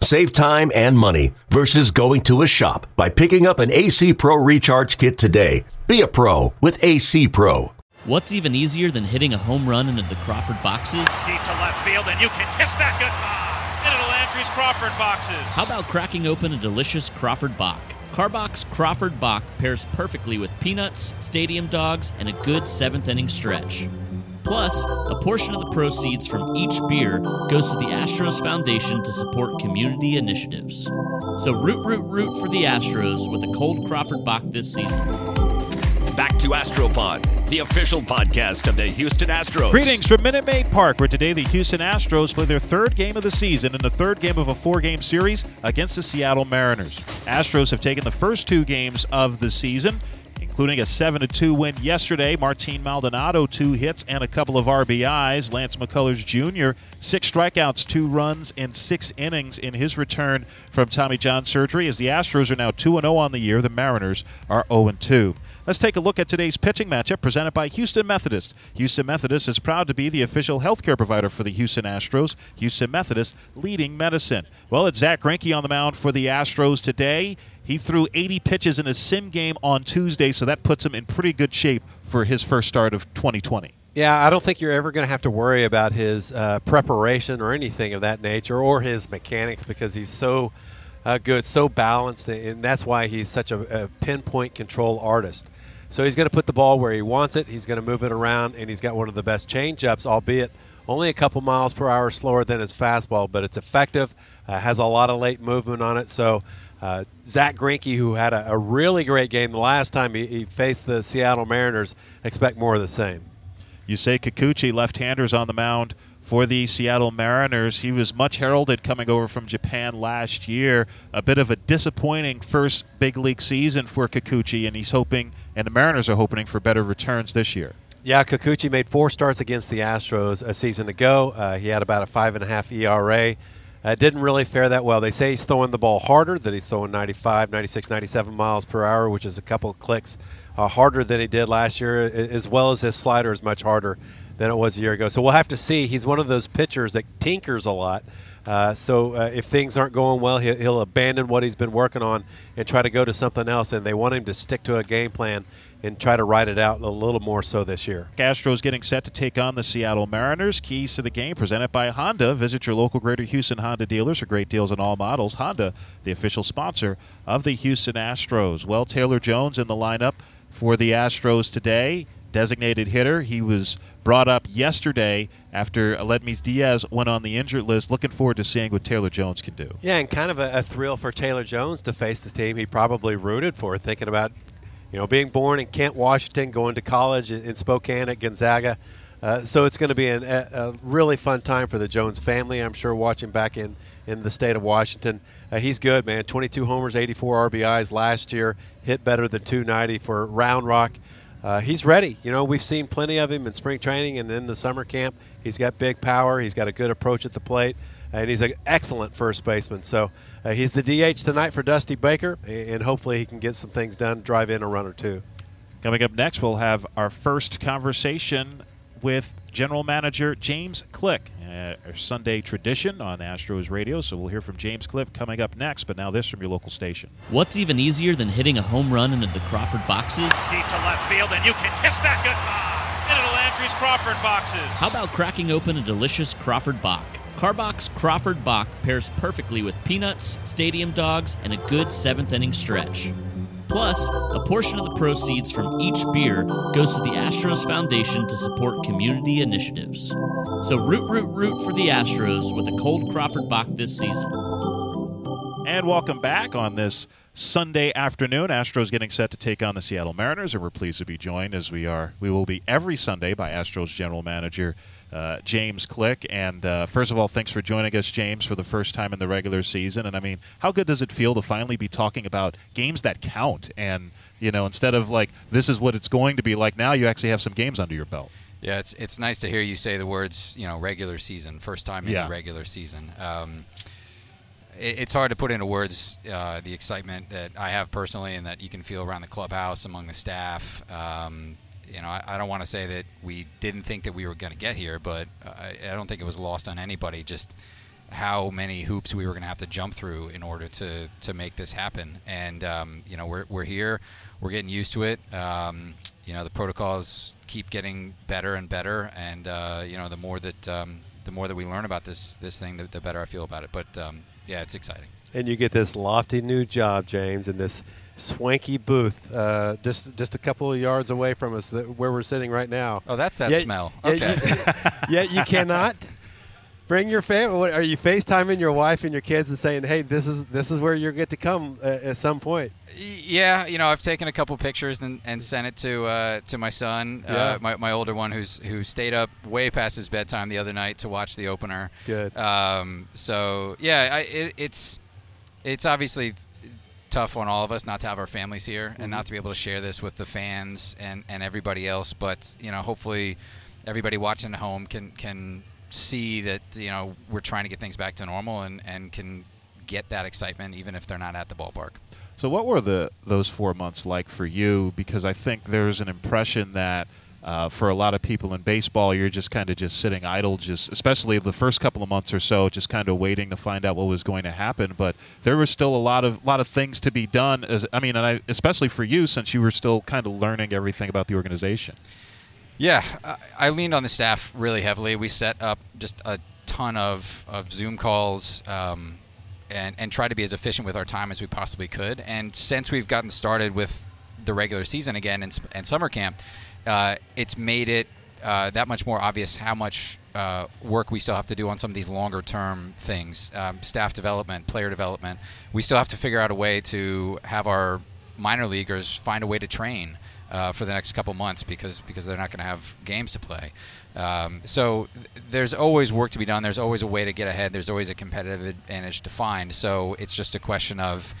Save time and money versus going to a shop by picking up an AC Pro Recharge Kit today. Be a pro with AC Pro. What's even easier than hitting a home run into the Crawford boxes? Deep to left field, and you can kiss that goodbye into the Landry's Crawford boxes. How about cracking open a delicious Crawford Bock? Karbach Crawford Bock pairs perfectly with peanuts, stadium dogs, and a good seventh inning stretch. Plus, a portion of the proceeds from each beer goes to the Astros Foundation to support community initiatives. So root, root, root for the Astros with a cold Crawford Bock this season. Back to Astropod, the official podcast of the Houston Astros. Greetings from Minute Maid Park, where today the Houston Astros play their third game of the season and the third game of a four game series against the Seattle Mariners. Astros have taken the first two games of the season including a 7 2 win yesterday. Martin Maldonado, two hits and a couple of RBIs. Lance McCullers Jr., six strikeouts, two runs in six innings in his return from Tommy John surgery. As the Astros are now 2 0 on the year, the Mariners are 0 2. Let's take a look at today's pitching matchup presented by Houston Methodist. Houston Methodist is proud to be the official healthcare provider for the Houston Astros. Houston Methodist leading medicine. Well, it's Zack Greinke on the mound for the Astros today. He threw 80 pitches in a sim game on Tuesday, so that puts him in pretty good shape for his first start of 2020. Yeah, I don't think you're ever going to have to worry about his uh, preparation or anything of that nature or his mechanics because he's so uh, good, so balanced, and that's why he's such a, a pinpoint control artist. So he's going to put the ball where he wants it. He's going to move it around, and he's got one of the best changeups, albeit only a couple miles per hour slower than his fastball, but it's effective. Uh, has a lot of late movement on it. So uh, Zack Greinke, who had a, a, really great game the last time he, he, faced the Seattle Mariners, expect more of the same. Yusei Kikuchi, left-handers on the mound for the Seattle Mariners. He was much heralded coming over from Japan last year. A bit of a disappointing first big league season for Kikuchi, and he's hoping, and the Mariners are hoping for better returns this year. Yeah, Kikuchi made four starts against the Astros a season ago. Uh, he had about a five and a half ERA. Uh, didn't really fare that well. They say he's throwing the ball harder, that he's throwing 95, 96, 97 miles per hour, which is a couple clicks uh, harder than he did last year, as well as his slider is much harder than it was a year ago. So we'll have to see. He's one of those pitchers that tinkers a lot. Uh, so uh, if things aren't going well, he'll, he'll, abandon what he's been working on and try to go to something else. And they want him to stick to a game plan and try to ride it out a little more so this year. Astros getting set to take on the Seattle Mariners. Keys to the game presented by Honda. Visit your local Greater Houston Honda dealers for great deals on all models. Honda, the official sponsor of the Houston Astros. Well, Taylor Jones in the lineup for the Astros today. Designated hitter. He was brought up yesterday after Aledmys Diaz went on the injured list. Looking forward to seeing what Taylor Jones can do. Yeah, and kind of a, a thrill for Taylor Jones to face the team he probably rooted for, thinking about you know, being born in Kent, Washington, going to college in Spokane at Gonzaga. Uh, so it's going to be an, a, a, really fun time for the Jones family. I'm sure watching back in, in the state of Washington. Uh, he's good, man. 22 homers, 84 RBIs last year. Hit better than 290 for Round Rock. Uh, he's ready. You know, we've seen plenty of him in spring training and in the summer camp. He's got big power. He's got a good approach at the plate, and he's an excellent first baseman. So uh, he's the DH tonight for Dusty Baker, and hopefully he can get some things done, drive in a run or two. Coming up next, we'll have our first conversation with General Manager James Click. Uh, our Sunday tradition on Astros Radio, so we'll hear from James Click coming up next. But now this from your local station. What's even easier than hitting a home run into the Crawford boxes? Deep to left field, and you can kiss that goodbye into the Landry's Crawford boxes. How about cracking open a delicious Crawford Bock? Karbach Crawford Bock pairs perfectly with peanuts, stadium dogs, and a good seventh inning stretch. Plus, a portion of the proceeds from each beer goes to the Astros Foundation to support community initiatives. So root, root, root for the Astros with a cold Crawford Bock this season. And welcome back on this Sunday afternoon. Astros getting set to take on the Seattle Mariners, and we're pleased to be joined as we are. We will be every Sunday by Astros general manager uh, James Click. And uh, first of all, thanks for joining us, James, for the first time in the regular season. And I mean, how good does it feel to finally be talking about games that count? And you know, instead of like this is what it's going to be like, now you actually have some games under your belt. Yeah, it's it's nice to hear you say the words, you know, regular season, first time in Yeah. the regular season. Um, it, it's hard to put into words uh, the excitement that I have personally, and that you can feel around the clubhouse among the staff. Um, you know, I, I don't want to say that we didn't think that we were going to get here, but I, I don't think it was lost on anybody just how many hoops we were going to have to jump through in order to, to make this happen. And, um, you know, we're, we're here. We're getting used to it. Um, you know, the protocols keep getting better and better. And, uh, you know, the more that um, the more that we learn about this, this thing, the, the better I feel about it. But, um, yeah, it's exciting. And you get this lofty new job, James, in this swanky booth, uh, just just a couple of yards away from us, that, where we're sitting right now. Oh, that's that Yet- smell. yet Okay. you- Yet you cannot bring your family. what- Are you FaceTiming your wife and your kids and saying, "Hey, this is this is where you get to come uh, at some point"? Yeah, you know, I've taken a couple pictures and, and sent it to uh, to my son, Yeah. uh, my, my older one, who's who stayed up way past his bedtime the other night to watch the opener. Good. Um, so yeah, I, it, it's it's obviously tough on all of us not to have our families here and not to be able to share this with the fans and, and everybody else. But you know, hopefully, everybody watching at home can can see that you know we're trying to get things back to normal and, and can get that excitement even if they're not at the ballpark. So, what were the those four months like for you? Because I think there's an impression that uh, for a lot of people in baseball, you're just kind of just sitting idle, just especially the first couple of months or so, just kind of waiting to find out what was going to happen. But there was still a lot of lot of things to be done. As I mean, and I, especially for you, since you were still kind of learning everything about the organization. Yeah, I, I leaned on the staff really heavily. We set up just a ton of, of Zoom calls um, and, and tried to be as efficient with our time as we possibly could. And since we've gotten started with the regular season again and, and summer camp, uh, it's made it uh, that much more obvious how much uh, work we still have to do on some of these longer term things um, staff development, player development. We still have to figure out a way to have our minor leaguers find a way to train uh, for the next couple months because because they're not going to have games to play. Um, so th- there's always work to be done. There's always a way to get ahead. There's always a competitive advantage to find. So it's just a question of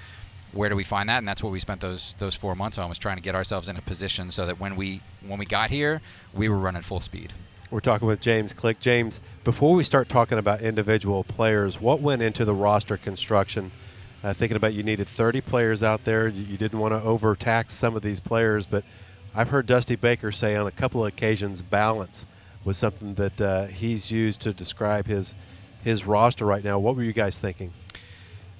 where do we find that, and that's what we spent those those four months on was trying to get ourselves in a position so that when we when we got here, we were running full speed. We're talking with James Click. James, before we start talking about individual players, what went into the roster construction? Uh, thinking about you needed 30 players out there. You, you didn't want to overtax some of these players, but I've heard Dusty Baker say on a couple of occasions balance was something that uh, he's used to describe his his roster right now. What were you guys thinking?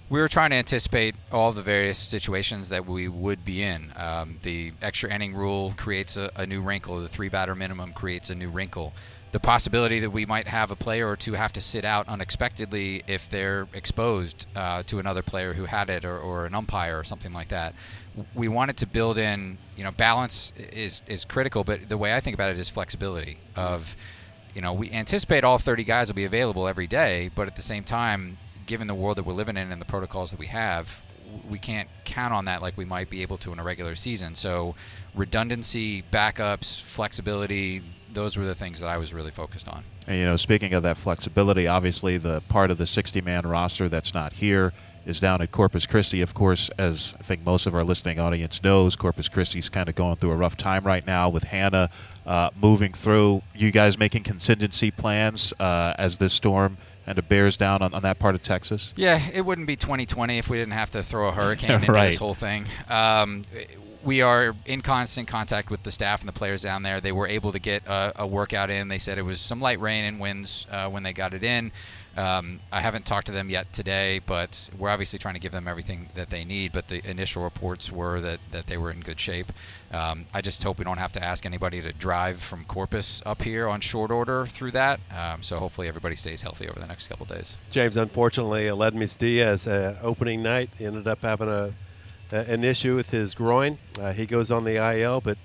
we were trying to anticipate all the various situations that we would be in. Um, the extra inning rule creates a, a new wrinkle. The three batter minimum creates a new wrinkle. The possibility that we might have a player or two have to sit out unexpectedly if they're exposed uh, to another player who had it or, or an umpire or something like that. We wanted to build in, you know, balance is, is critical, but the way I think about it is flexibility of, you know, we anticipate all 30 guys will be available every day, but at the same time, given the world that we're living in and the protocols that we have, we can't count on that like we might be able to in a regular season. So, redundancy, backups, flexibility, those were the things that I was really focused on. And you know, speaking of that flexibility, obviously the part of the 60-man roster that's not here is down at Corpus Christi. Of course, as I think most of our listening audience knows, Corpus Christi's kind of going through a rough time right now with Hanna uh, moving through. You guys making contingency plans uh, as this storm kind of bears down on, on that part of Texas? Yeah, it wouldn't be 2020 if we didn't have to throw a hurricane into Right. this whole thing. Um, we are in constant contact with the staff and the players down there. They were able to get a, a workout in. They said it was some light rain and winds uh, when they got it in. Um, I haven't talked to them yet today, but we're obviously trying to give them everything that they need. But the initial reports were that, that they were in good shape. Um, I just hope we don't have to ask anybody to drive from Corpus up here on short order through that. Um, so hopefully everybody stays healthy over the next couple days. James, unfortunately, Aledmys Diaz, uh, opening night, ended up having a an issue with his groin. Uh, he goes on the IL, but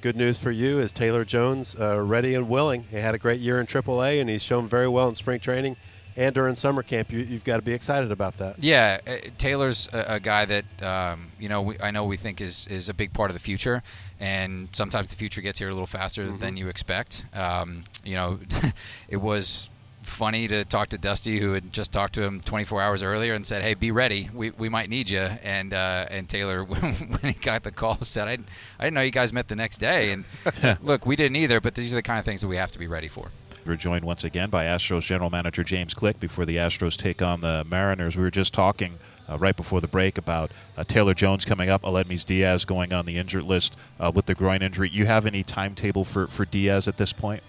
good news for you is Taylor Jones uh, ready and willing. He had a great year in AAA, and he's shown very well in spring training. and during summer camp, you, have got to be excited about that. Yeah, uh, Taylor's a, a, guy that um, you know we, I know we think is is a big part of the future, and sometimes the future gets here a little faster mm-hmm. than you expect. Um, you know, it was funny to talk to Dusty, who had just talked to him 24 hours earlier and said, "Hey, be ready. We, we might need you." And uh, and Taylor, when he got the call, said, "I I didn't know you guys met the next day." And look, we didn't either. But these are the kind of things that we have to be ready for. We're joined once again by Astros general manager James Click before the Astros take on the Mariners. We were just talking uh, right before the break about uh, Taylor Jones coming up, Aledmys Diaz going on the injured list uh, with the groin injury. You have any timetable for, for Diaz at this point?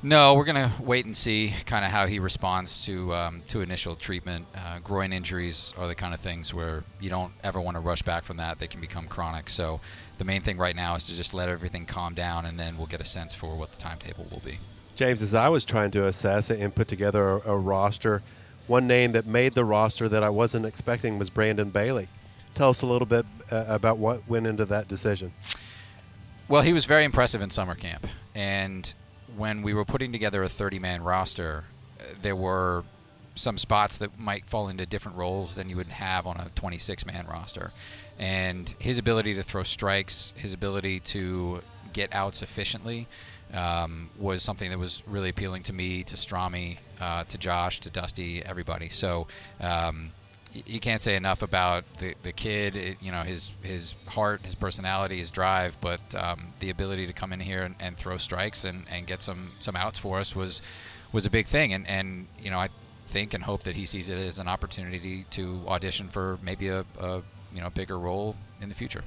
No, we're going to wait and see kind of how he responds to um, to initial treatment. Uh, groin injuries are the kind of things where you don't ever want to rush back from that. They can become chronic. So the main thing right now is to just let everything calm down, and then we'll get a sense for what the timetable will be. James, as I was trying to assess it and put together a, a roster, one name that made the roster that I wasn't expecting was Brandon Bailey. Tell us a little bit uh, about what went into that decision. Well, he was very impressive in summer camp, and when we were putting together a 30-man roster, uh, there were some spots that might fall into different roles than you would have on a 26-man roster. And his ability to throw strikes, his ability to get outs efficiently, um, was something that was really appealing to me, to Strami, uh, to Josh, to Dusty, everybody. So um, you can't say enough about the, the kid, it, you know, his his heart, his personality, his drive, but um, the ability to come in here and, and, throw strikes and, and get some, some outs for us was was a big thing. And, and, you know, I think and hope that he sees it as an opportunity to audition for maybe a, a you know, bigger role in the future.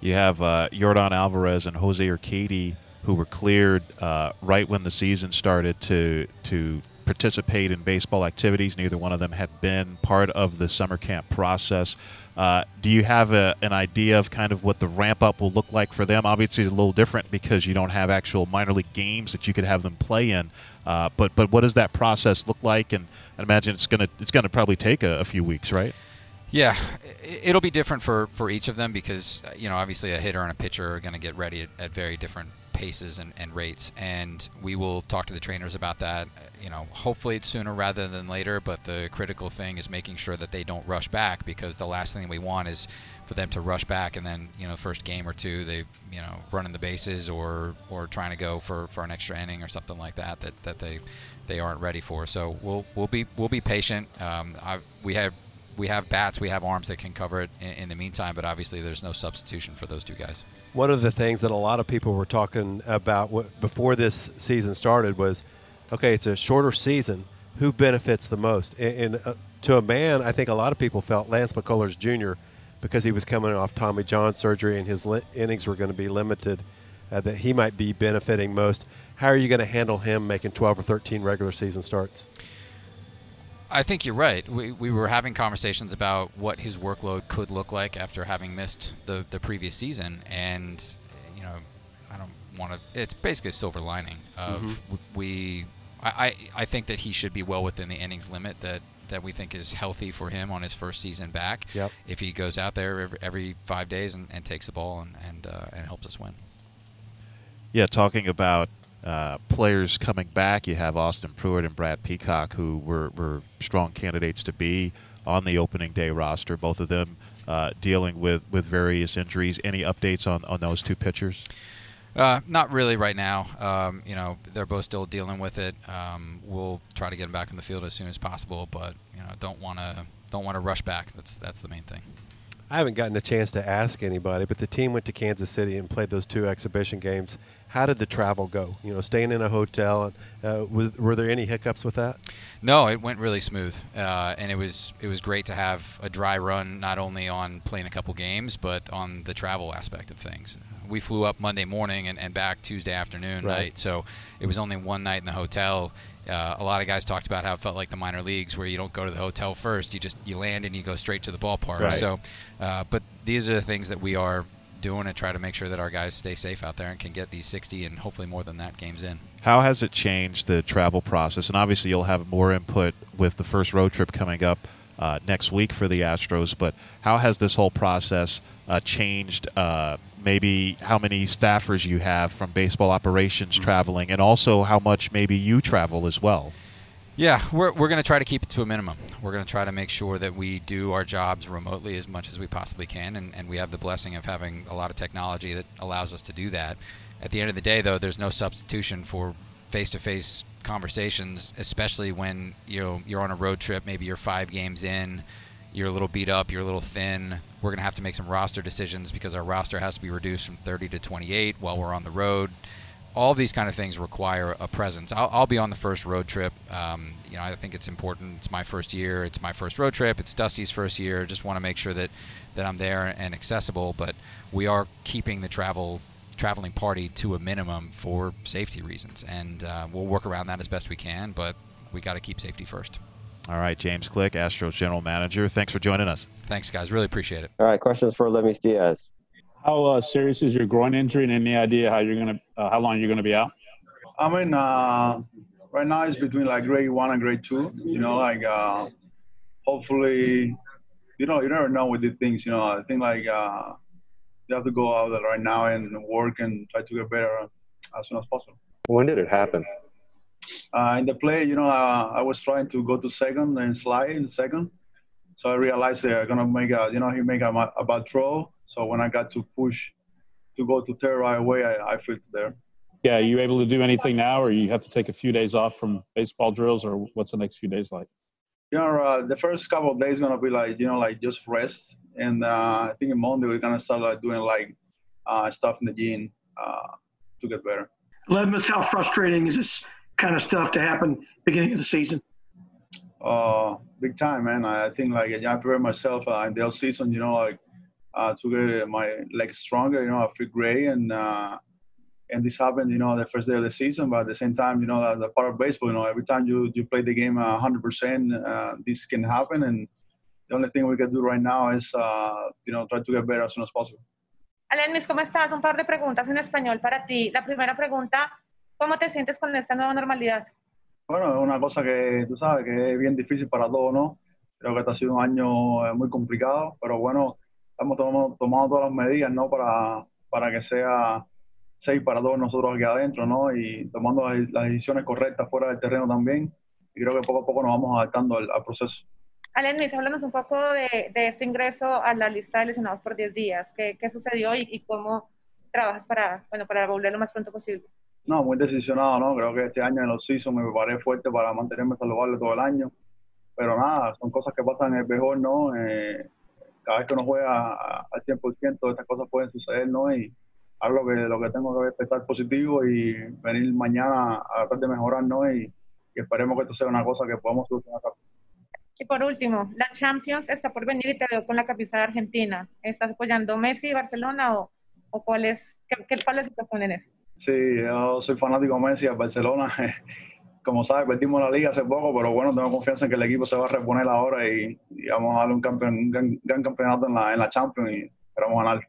You have uh, Yordan Alvarez and Jose Urquidy who were cleared uh, right when the season started to to participate in baseball activities. Neither one of them had been part of the summer camp process. Uh, do you have a, an idea of kind of what the ramp up will look like for them? Obviously, it's a little different because you don't have actual minor league games that you could have them play in. Uh, but but what does that process look like? And I imagine it's gonna it's gonna probably take a, a few weeks, right? Yeah, it'll be different for, for each of them because you know obviously a hitter and a pitcher are going to get ready at, at very different paces and, and rates. And we will talk to the trainers about that. You know, hopefully it's sooner rather than later. But the critical thing is making sure that they don't rush back because the last thing we want is for them to rush back and then you know first game or two they you know running the bases or or trying to go for, for an extra inning or something like that that, that they they aren't ready for. So we'll we'll be we'll be patient. Um, I, we have we have bats, we have arms that can cover it in, in, the meantime, but obviously there's no substitution for those two guys one of the things that a lot of people were talking about before this season started was, okay, it's a shorter season. Who benefits the most? And, and uh, to a man, I think a lot of people felt Lance McCullers Jr. because he was coming off Tommy John surgery and his li- innings were going to be limited, uh, that he might be benefiting most. How are you going to handle him making 12 or 13 regular season starts? I think you're right. We, we were having conversations about what his workload could look like after having missed the, the previous season, and you know, I don't want to. It's basically a silver lining of mm-hmm. we. I, I think that he should be well within the innings limit that that we think is healthy for him on his first season back. Yep. If he goes out there every, every five days and, and, takes the ball and and, uh, and helps us win. Yeah, talking about uh, players coming back. You have Austin Pruitt and Brad Peacock, who were, were strong candidates to be on the opening day roster. Both of them uh, dealing with, with various injuries. Any updates on, on those two pitchers? Uh, not really right now. Um, you know, they're both still dealing with it. Um, we'll try to get them back in the field as soon as possible, but you know, don't want to don't want to rush back. That's that's the main thing. I haven't gotten a chance to ask anybody, but the team went to Kansas City and played those two exhibition games. How did the travel go? You know, staying in a hotel. Uh, was, were there any hiccups with that? No, it went really smooth, uh, and it was it was great to have a dry run, not only on playing a couple games, but on the travel aspect of things. We flew up Monday morning and, and back Tuesday afternoon right. night, so it was only one night in the hotel uh, a lot of guys talked about how it felt like the minor leagues, where you don't go to the hotel first; you just you land and you go straight to the ballpark. Right. So, uh, but these are the things that we are doing to try to make sure that our guys stay safe out there and can get these 60 and hopefully more than that games in. How has it changed the travel process? And obviously, you'll have more input with the first road trip coming up uh, next week for the Astros. But how has this whole process uh, changed? Uh, maybe how many staffers you have from baseball operations mm-hmm. traveling, and also how much maybe you travel as well. Yeah, we're, we're going to try to keep it to a minimum. We're going to try to make sure that we do our jobs remotely as much as we possibly can, and, and we have the blessing of having a lot of technology that allows us to do that. At the end of the day, though, there's no substitution for face-to-face conversations, especially when you know you're on a road trip. Maybe you're five games in, you're a little beat up, you're a little thin. We're going to have to make some roster decisions because our roster has to be reduced from 30 to 28 while we're on the road all these kind of things require a presence. I'll, I'll be on the first road trip. Um, you know, I think it's important. It's my first year. It's my first road trip. It's Dusty's first year. Just want to make sure that that I'm there and accessible. But we are keeping the travel traveling party to a minimum for safety reasons, and uh, we'll work around that as best we can. But we got to keep safety first. All right, James Click, Astros general manager. Thanks for joining us. Thanks, guys. Really appreciate it. All right, questions for Lemis Diaz. How uh, serious is your groin injury, and any idea how you're gonna, uh, how long you're gonna be out? I mean, uh, right now it's between like grade one and grade two. You know, like uh, hopefully, you know, you never know with these things. You know, I think like uh, you have to go out right now and work and try to get better as soon as possible. When did it happen? Uh, in the play, you know, uh, I was trying to go to second and slide in second, so I realized they're gonna make a, you know, he make a, a bad throw so when I got to push to go to third right away, I, I fit there. Yeah, are you able to do anything now, or you have to take a few days off from baseball drills, or what's the next few days like? You know, uh, the first couple of days gonna be like you know like just rest, and uh, I think in Monday we're gonna start like doing like uh, stuff in the gym uh, to get better. Aledmys, how frustrating is this kind of stuff to happen beginning of the season? Uh, big time, man. I think like I prepare myself uh, in the off season. You know, like uh, to get my legs stronger. You know, I feel great, and uh, and this happened, you know, the first day of the season. But at the same time, you know, the part of baseball, you know, every time you you play the game 100%, uh, this can happen, and the only thing we can do right now is, uh, you know, try to get better as soon as possible. Aledmys, ¿cómo estás? Un par de preguntas en español para ti. La primera pregunta, ¿cómo te sientes con esta nueva normalidad? Bueno, es una cosa que tú sabes que es bien difícil para todos, ¿no? Creo que este ha sido un año eh, muy complicado, pero bueno, estamos tomando, tomando todas las medidas, ¿no? Para, para que sea safe para todos nosotros aquí adentro, ¿no? Y tomando las decisiones correctas fuera del terreno también. Y creo que poco a poco nos vamos adaptando al, proceso. Alen Luis, háblanos un poco de, de, este ingreso a la lista de lesionados por 10 días. ¿Qué, qué sucedió y, y, cómo trabajas para, bueno, para volver lo más pronto posible? No, muy decisionado, ¿no? Creo que este año en los season me preparé fuerte para mantenerme saludable todo el año. Pero nada, son cosas que pasan en el mejor, ¿no? Eh, cada vez que uno juega al 100%, estas cosas pueden suceder, ¿no? Y algo que lo que tengo que estar positivo y venir mañana a tratar de mejorar, ¿no? Y, esperemos que esto sea una cosa que podamos solucionar Y por último, la Champions está por venir y te veo con la camisa de Argentina. ¿Estás apoyando Messi Barcelona o, o cuál, es, qué, cuál es la situación en eso? Sí, yo soy fanático de Messi a Barcelona. como sabes, perdimos la liga hace poco, pero bueno, tengo confianza en que el equipo se va a reponer ahora y, y vamos a darle un, campeón, un gran, gran, campeonato en la, en la Champions y esperamos ganar.